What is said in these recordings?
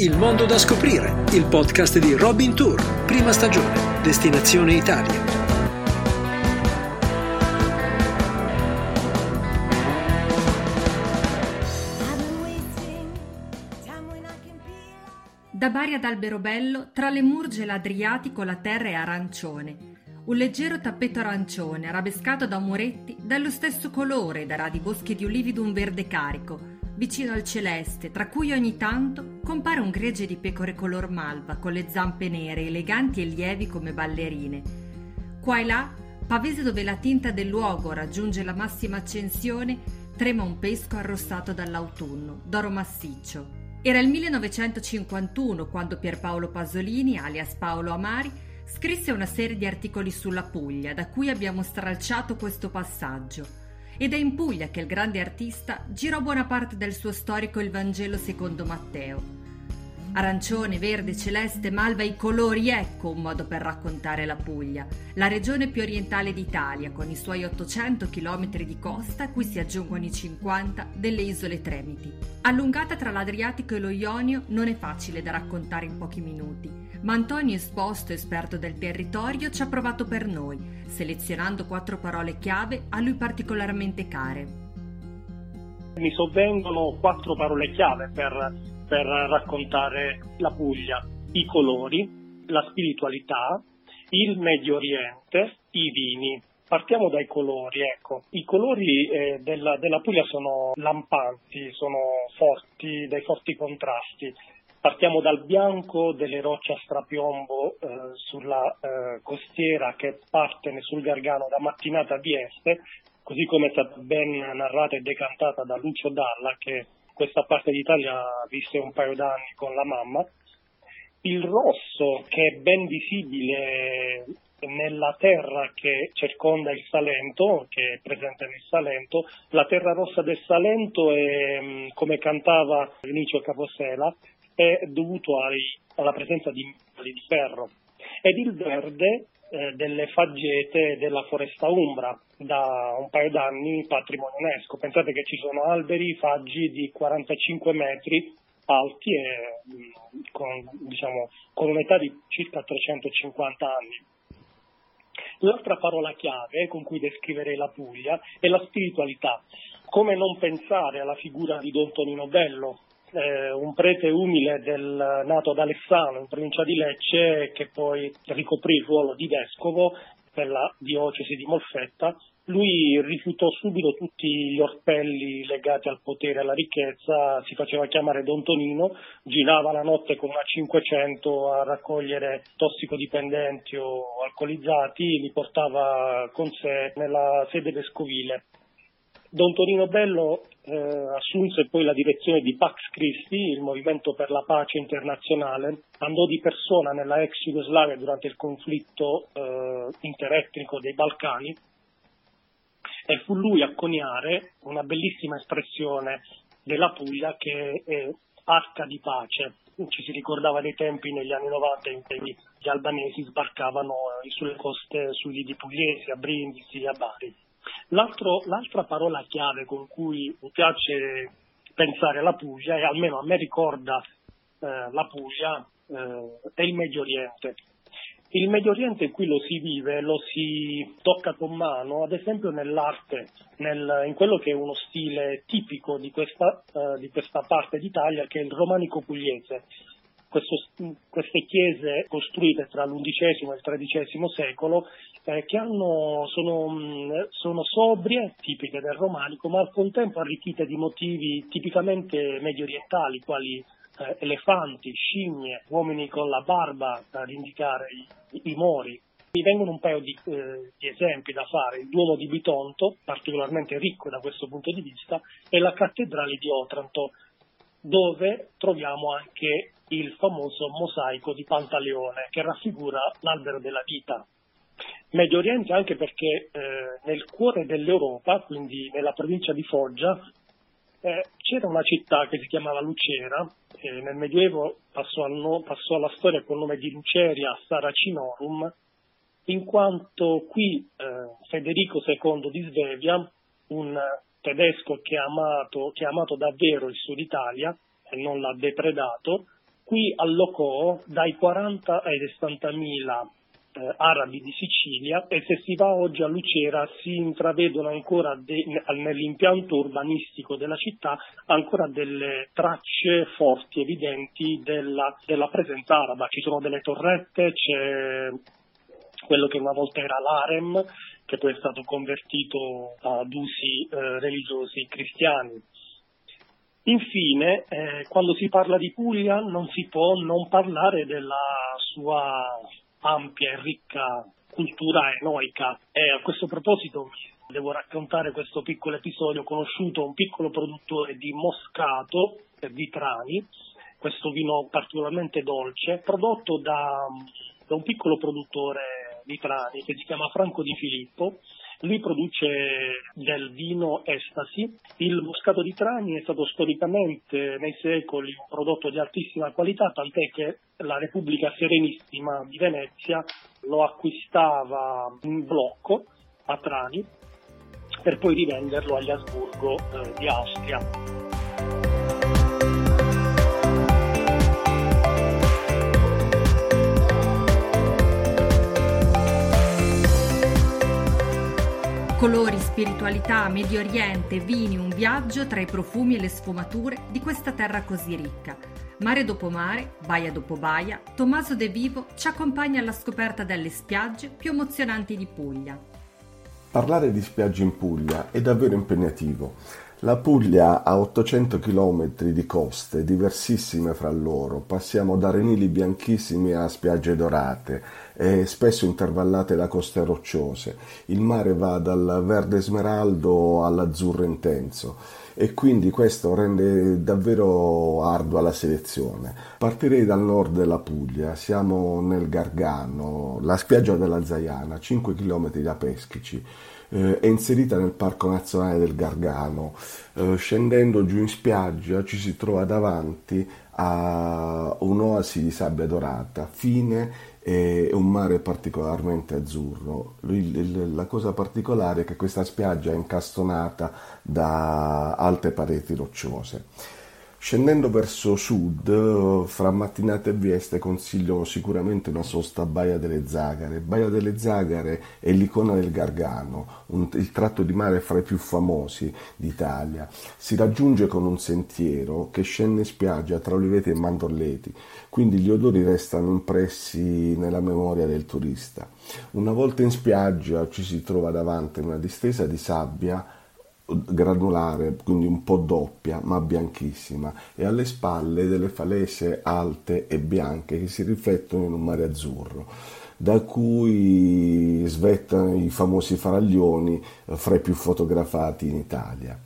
Il mondo da scoprire, il podcast di Robin Tour, prima stagione, destinazione Italia. Da Bari ad Alberobello, tra le murge e l'Adriatico la terra è arancione. Un leggero tappeto arancione, arabescato da muretti, dallo stesso colore darà di boschi di ulivi d'un verde carico, vicino al celeste, tra cui ogni tanto compare un gregge di pecore color malva con le zampe nere, eleganti e lievi come ballerine. Qua e là, pavese dove la tinta del luogo raggiunge la massima accensione, trema un pesco arrossato dall'autunno, d'oro massiccio. Era il 1951 quando Pierpaolo Pasolini, alias Paolo Amari, scrisse una serie di articoli sulla Puglia, da cui abbiamo stralciato questo passaggio ed è in Puglia che il grande artista girò buona parte del suo storico Il Vangelo secondo Matteo. Arancione, verde, celeste, malva, i colori, ecco un modo per raccontare la Puglia, la regione più orientale d'Italia, con i suoi 800 km di costa a cui si aggiungono i 50 delle isole Tremiti. Allungata tra l'Adriatico e lo Ionio non è facile da raccontare in pochi minuti, ma Antonio Esposto, esperto del territorio, ci ha provato per noi, selezionando quattro parole chiave a lui particolarmente care. Mi sovvengono quattro parole chiave per, per raccontare la Puglia, i colori, la spiritualità, il Medio Oriente, i vini. Partiamo dai colori, ecco. I colori eh, della, della, Puglia sono lampanti, sono forti, dai forti contrasti. Partiamo dal bianco delle rocce a strapiombo eh, sulla eh, costiera che parte sul Gargano da mattinata di Este, così come è stata ben narrata e decantata da Lucio Dalla che questa parte d'Italia visse un paio d'anni con la mamma. Il rosso che è ben visibile nella terra che circonda il Salento, che è presente nel Salento, la terra rossa del Salento è, mm, come cantava Vinicio Caposela, è dovuto ai, alla presenza di metalli di ferro ed il verde eh, delle faggete della foresta umbra da un paio d'anni patrimonio UNESCO. Pensate che ci sono alberi, faggi di 45 metri alti e mm, con, diciamo, con un'età di circa 350 anni. L'altra parola chiave con cui descriverei la Puglia è la spiritualità. Come non pensare alla figura di Don Tonino Bello, eh, un prete umile del, nato ad Alessano in provincia di Lecce che poi ricoprì il ruolo di vescovo per la diocesi di Molfetta. Lui rifiutò subito tutti gli orpelli legati al potere e alla ricchezza, si faceva chiamare Don Tonino, girava la notte con una 500 a raccogliere tossicodipendenti o alcolizzati, li portava con sé nella sede vescovile. Don Torino Bello eh, assunse poi la direzione di Pax Christi, il movimento per la pace internazionale, andò di persona nella ex Jugoslavia durante il conflitto eh, interetnico dei Balcani e fu lui a coniare una bellissima espressione della Puglia che è arca di pace. Ci si ricordava dei tempi negli anni 90 in cui gli albanesi sbarcavano eh, sulle coste sui lidi pugliesi, a Brindisi, a Bari. L'altra parola chiave con cui mi piace pensare alla Puglia, e almeno a me ricorda eh, la Puglia, eh, è il Medio Oriente. Il Medio Oriente qui lo si vive, lo si tocca con mano, ad esempio nell'arte, nel, in quello che è uno stile tipico di questa, eh, di questa parte d'Italia, che è il romanico pugliese. Questo, queste chiese costruite tra l'undicesimo e il tredicesimo secolo eh, che hanno, sono, mm, sono, sobrie, tipiche del romanico, ma al contempo arricchite di motivi tipicamente medio orientali, quali eh, elefanti, scimmie, uomini con la barba ad indicare i, i mori. Mi vengono un paio di, eh, di, esempi da fare. Il Duomo di Bitonto, particolarmente ricco da questo punto di vista, e la cattedrale di Otranto, dove troviamo anche il famoso mosaico di Pantaleone che raffigura l'albero della vita. Medio Oriente anche perché eh, nel cuore dell'Europa, quindi nella provincia di Foggia, eh, c'era una città che si chiamava Lucera, e nel Medioevo passò, no, passò, alla storia col nome di Luceria Saracinorum, in quanto qui eh, Federico II di Svevia, un tedesco che ha, amato, che ha amato davvero il Sud Italia e non l'ha depredato, qui allocò dai 40 ai 60 mila eh, arabi di Sicilia e se si va oggi a Lucera si intravedono ancora de, nell'impianto urbanistico della città ancora delle tracce forti, evidenti della, della presenza araba. Ci sono delle torrette, c'è quello che una volta era l'Arem, che poi è stato convertito ad usi eh, religiosi cristiani. Infine, eh, quando si parla di Puglia non si può non parlare della sua ampia e ricca cultura enoica e a questo proposito devo raccontare questo piccolo episodio. Ho conosciuto un piccolo produttore di moscato di Trani, questo vino particolarmente dolce, prodotto da, da un piccolo produttore di Trani che si chiama Franco Di Filippo lui produce del vino estasi. Il moscato di Trani è stato storicamente nei secoli un prodotto di altissima qualità, tant'è che la Repubblica Serenissima di Venezia lo acquistava in blocco a Trani per poi rivenderlo agli Asburgo eh, di Austria. Colori, spiritualità, Medio Oriente, vini, un viaggio tra i profumi e le sfumature di questa terra così ricca. Mare dopo mare, baia dopo baia, Tommaso De Vivo ci accompagna alla scoperta delle spiagge più emozionanti di Puglia. Parlare di spiagge in Puglia è davvero impegnativo. La Puglia ha 800 km di coste, diversissime fra loro. Passiamo da renili bianchissimi a spiagge dorate, e spesso intervallate da coste rocciose. Il mare va dal verde smeraldo all'azzurro intenso e quindi questo rende davvero ardua la selezione. Partirei dal nord della Puglia, siamo nel Gargano, la spiaggia della Zaiana, 5 km da Peschici eh, è inserita nel Parco Nazionale del Gargano. Eh, scendendo giù in spiaggia ci si trova davanti a un'oasi di sabbia dorata, fine e un mare particolarmente azzurro. La cosa particolare è che questa spiaggia è incastonata da alte pareti rocciose. Scendendo verso sud, fra mattinate e vieste, consiglio sicuramente una sosta a Baia delle Zagare. Baia delle Zagare è l'icona del Gargano, un, il tratto di mare fra i più famosi d'Italia. Si raggiunge con un sentiero che scende in spiaggia tra oliveti e mandorleti, quindi gli odori restano impressi nella memoria del turista. Una volta in spiaggia ci si trova davanti una distesa di sabbia granulare, quindi un po' doppia, ma bianchissima, e alle spalle delle falese alte e bianche che si riflettono in un mare azzurro, da cui svettano i famosi faraglioni eh, fra i più fotografati in Italia.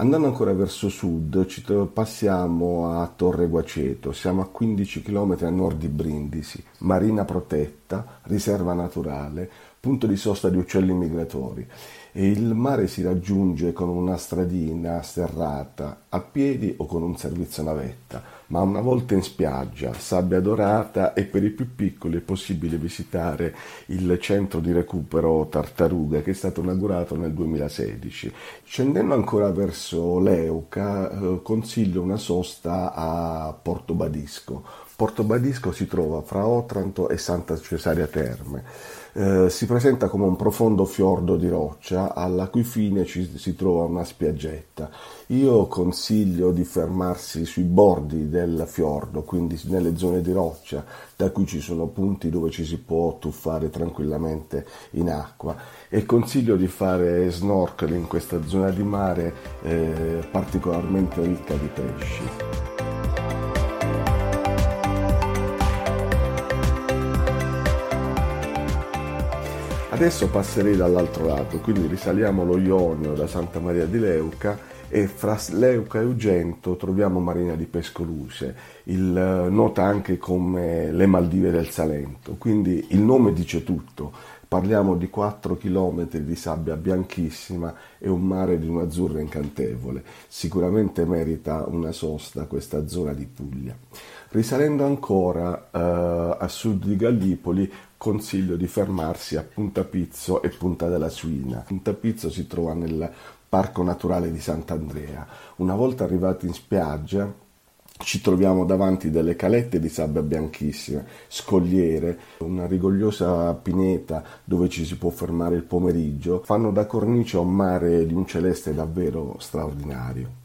Andando ancora verso sud ci passiamo a Torre Guaceto, siamo a 15 km a nord di Brindisi, marina protetta, riserva naturale, punto di sosta di uccelli migratori e il mare si raggiunge con una stradina sterrata a piedi o con un servizio navetta, ma una volta in spiaggia, sabbia dorata e per i più piccoli è possibile visitare il centro di recupero Tartaruga che è stato inaugurato nel 2016. Scendendo ancora verso Leuca eh, consiglio una sosta a Porto Badisco. Porto Badisco si trova fra Otranto e Santa Cesaria Terme eh, si presenta come un profondo fiordo di roccia alla cui fine ci, si trova una spiaggetta. Io consiglio di fermarsi sui bordi del fiordo, quindi nelle zone di roccia, da cui ci sono punti dove ci si può tuffare tranquillamente in acqua e consiglio di fare snorkel in questa zona di mare eh, particolarmente ricca di pesci. Adesso passerei dall'altro lato, quindi risaliamo lo Ionio da Santa Maria di Leuca e fra Leuca e Ugento troviamo Marina di Pescoluse, il, nota anche come le Maldive del Salento, quindi il nome dice tutto. Parliamo di 4 km di sabbia bianchissima e un mare di un azzurro incantevole. Sicuramente merita una sosta questa zona di Puglia. Risalendo ancora eh, a sud di Gallipoli, consiglio di fermarsi a Punta Pizzo e Punta della Suina. Punta Pizzo si trova nel Parco Naturale di Sant'Andrea. Una volta arrivati in spiaggia, ci troviamo davanti delle calette di sabbia bianchissime, scogliere, una rigogliosa pineta dove ci si può fermare il pomeriggio, fanno da cornice a un mare di un celeste davvero straordinario.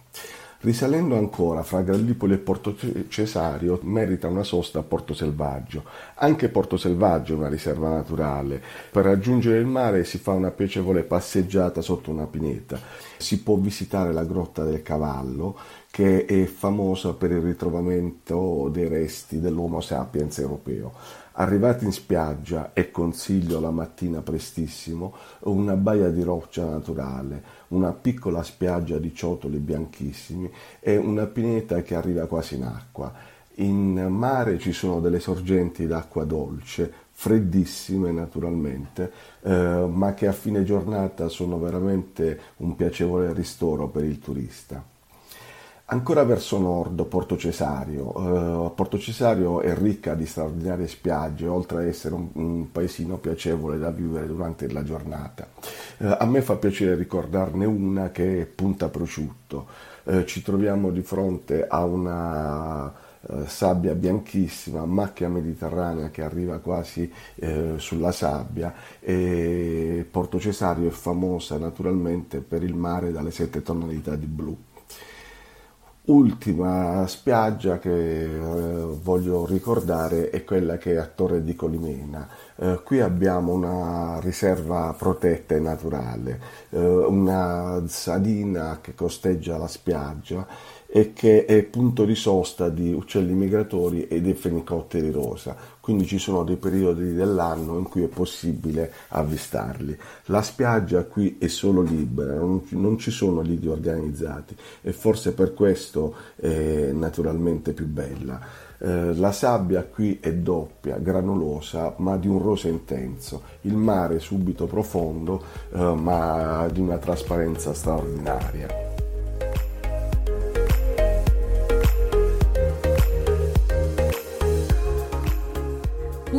Risalendo ancora fra Gallipoli e Porto Cesario merita una sosta a Porto Selvaggio. Anche Porto Selvaggio è una riserva naturale. Per raggiungere il mare si fa una piacevole passeggiata sotto una pineta. Si può visitare la Grotta del Cavallo che è famosa per il ritrovamento dei resti dell'Homo sapiens europeo. Arrivati in spiaggia e consiglio la mattina prestissimo una baia di roccia naturale, una piccola spiaggia di ciotoli bianchissimi e una pineta che arriva quasi in acqua. In mare ci sono delle sorgenti d'acqua dolce, freddissime naturalmente, eh, ma che a fine giornata sono veramente un piacevole ristoro per il turista. Ancora verso nord, Porto Cesario. Uh, Porto Cesario è ricca di straordinarie spiagge, oltre ad essere un, un paesino piacevole da vivere durante la giornata. Uh, a me fa piacere ricordarne una che è Punta Prosciutto. Uh, ci troviamo di fronte a una sabbia bianchissima, macchia mediterranea che arriva quasi sulla sabbia e Porto Cesario è famosa naturalmente per il mare dalle sette tonalità di blu. Ultima spiaggia che eh, voglio ricordare è quella che è a Torre di Colimena. Eh, qui abbiamo una riserva protetta e naturale, eh, una salina che costeggia la spiaggia e che è punto di sosta di uccelli migratori e dei fenicotteri rosa, quindi ci sono dei periodi dell'anno in cui è possibile avvistarli. La spiaggia qui è solo libera, non, ci sono lidi organizzati e forse per questo è naturalmente più bella. Eh, la sabbia qui è doppia, granulosa, ma di un rosa intenso. Il mare subito profondo, eh, ma di una trasparenza straordinaria.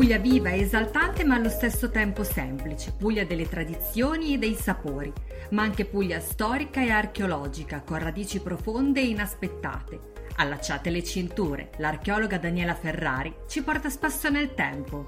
Puglia viva e esaltante ma allo stesso tempo semplice, Puglia delle tradizioni e dei sapori, ma anche Puglia storica e archeologica con radici profonde e inaspettate. Allacciate le cinture, l'archeologa Daniela Ferrari ci porta spesso nel tempo.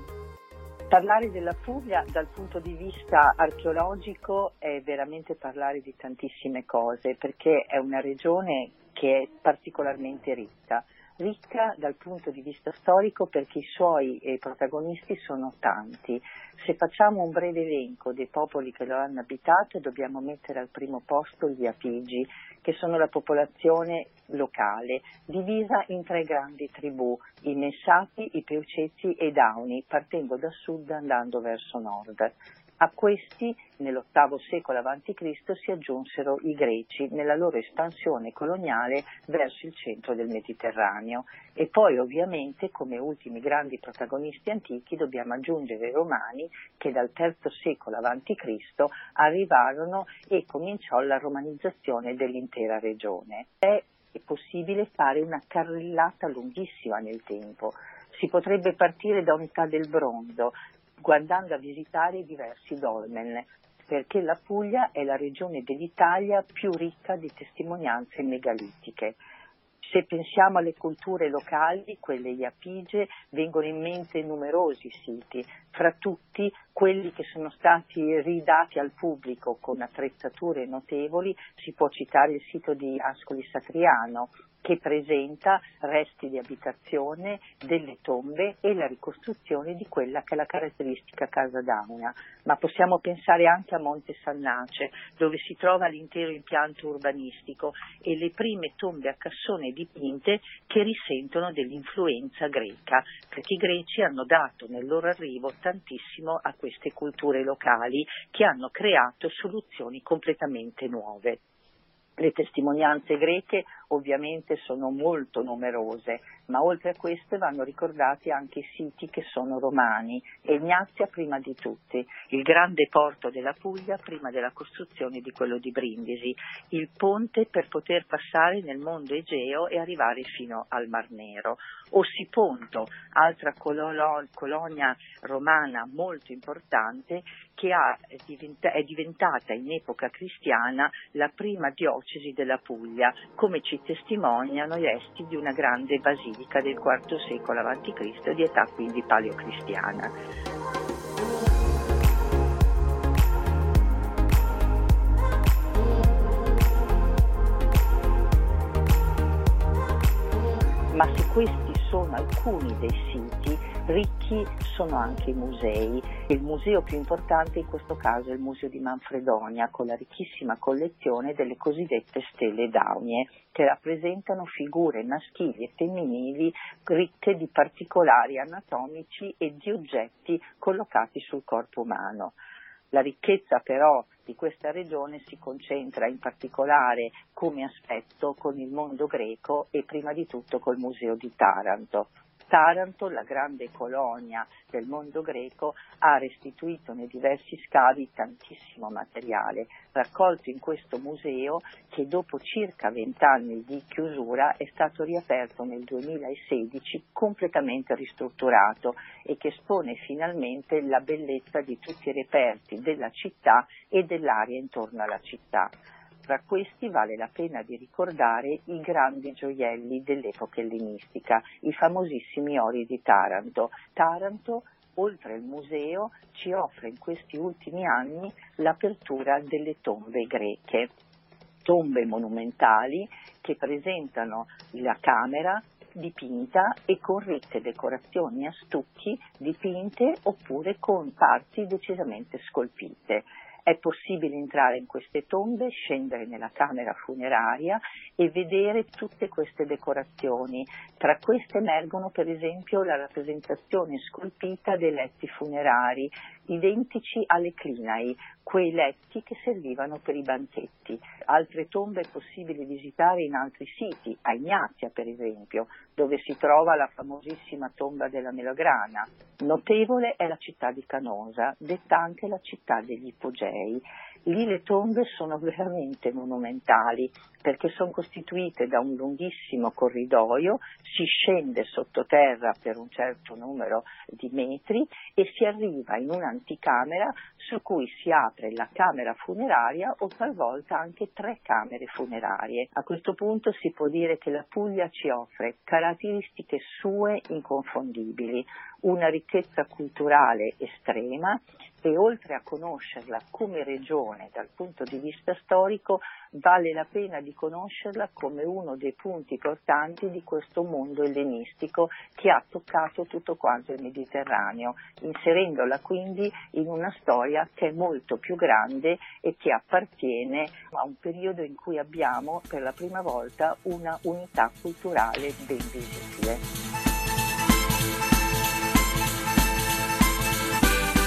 Parlare della Puglia dal punto di vista archeologico è veramente parlare di tantissime cose perché è una regione che è particolarmente ricca ricca dal punto di vista storico perché i suoi eh, protagonisti sono tanti. Se facciamo un breve elenco dei popoli che lo hanno abitato, dobbiamo mettere al primo posto gli Apigi, che sono la popolazione locale, divisa in tre grandi tribù, i Messati, i Peuceti e i Dauni, partendo da sud andando verso nord. A questi, nell'VIII secolo a.C., si aggiunsero i greci nella loro espansione coloniale verso il centro del Mediterraneo e poi ovviamente come ultimi grandi protagonisti antichi dobbiamo aggiungere i romani che dal III secolo a.C. arrivarono e cominciò la romanizzazione dell'intera regione. È possibile fare una carrellata lunghissima nel tempo. Si potrebbe partire da unità del bronzo, guardando a visitare diversi dolmen, perché la Puglia è la regione dell'Italia più ricca di testimonianze megalitiche. Se pensiamo alle culture locali, quelle iapigie, vengono in mente numerosi siti, fra tutti quelli che sono stati ridati al pubblico con attrezzature notevoli, si può citare il sito di Ascoli Satriano, che presenta resti di abitazione, delle tombe e la ricostruzione di quella che è la caratteristica casa Dauna. Ma possiamo pensare anche a Monte Sannace, dove si trova l'intero impianto urbanistico e le prime tombe a cassone dipinte che risentono dell'influenza greca, perché i greci hanno dato nel loro arrivo tantissimo a queste culture locali che hanno creato soluzioni completamente nuove. Le testimonianze greche ovviamente sono molto numerose, ma oltre a queste vanno ricordati anche i siti che sono romani e Ignazia prima di tutti, il grande porto della Puglia prima della costruzione di quello di Brindisi, il ponte per poter passare nel mondo Egeo e arrivare fino al Mar Nero, Ossiponto, altra colonia romana molto importante che è diventata in epoca cristiana la prima diocesi diocesi della Puglia, come ci testimoniano i resti di una grande basilica del IV secolo a.C. di età quindi paleocristiana. ma se questi sono alcuni dei siti, ricchi sono anche i musei. Il museo più importante in questo caso è il Museo di Manfredonia, con la ricchissima collezione delle cosiddette stelle daunie, che rappresentano figure maschili e femminili ricche di particolari anatomici e di oggetti collocati sul corpo umano. La ricchezza però di questa regione si concentra in particolare come aspetto con il mondo greco e prima di tutto col Museo di Taranto. Taranto, la grande colonia del mondo greco, ha restituito nei diversi scavi tantissimo materiale raccolto in questo museo che dopo circa vent'anni di chiusura è stato riaperto nel 2016 completamente ristrutturato e che espone finalmente la bellezza di tutti i reperti della città e dell'area intorno alla città. Tra questi vale la pena di ricordare i grandi gioielli dell'epoca ellenistica, i famosissimi ori di Taranto. Taranto oltre al museo, ci offre in questi ultimi anni l'apertura delle tombe greche, tombe monumentali che presentano la camera dipinta e con ricche decorazioni a stucchi dipinte oppure con parti decisamente scolpite. È possibile entrare in queste tombe, scendere nella camera funeraria e vedere tutte queste decorazioni. Tra queste emergono per esempio la rappresentazione scolpita dei letti funerari, identici alle clinai, quei letti che servivano per i banchetti. Altre tombe è possibile visitare in altri siti, a Ignazia per esempio, dove si trova la famosissima tomba della Melograna. Notevole è la città di Canosa, detta anche la città degli ipogei. Lì le tombe sono veramente monumentali perché sono costituite da un lunghissimo corridoio, si scende sottoterra per un certo numero di metri e si arriva in un'anticamera su cui si apre la camera funeraria o talvolta anche tre camere funerarie. A questo punto si può dire che la Puglia ci offre caratteristiche sue inconfondibili, una ricchezza culturale estrema e oltre a conoscerla come regione dal punto di vista storico vale la pena di conoscerla come uno dei punti portanti di questo mondo ellenistico che ha toccato tutto quanto il Mediterraneo, inserendola quindi in una storia che è molto più grande e che appartiene a un periodo in cui abbiamo per la prima volta una unità culturale ben visibile.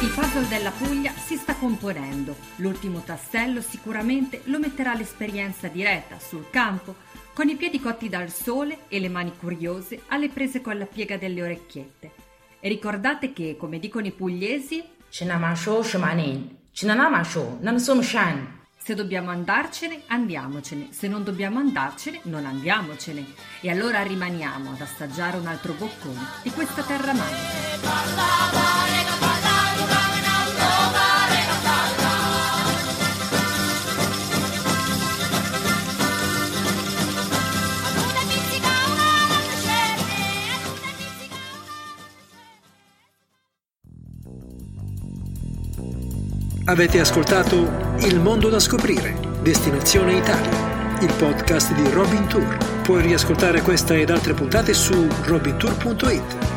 Il puzzle della Puglia si sta componendo. L'ultimo tassello sicuramente lo metterà l'esperienza diretta sul campo, con i piedi cotti dal sole e le mani curiose alle prese con la piega delle orecchiette. E ricordate che, come dicono i pugliesi, se dobbiamo andarcene, andiamocene, se non dobbiamo andarcene, non andiamocene. E allora rimaniamo ad assaggiare un altro boccone di questa terra magica. Avete ascoltato Il mondo da scoprire, Destinazione Italia, il podcast di Robin Tour. Puoi riascoltare questa ed altre puntate su robintour.it.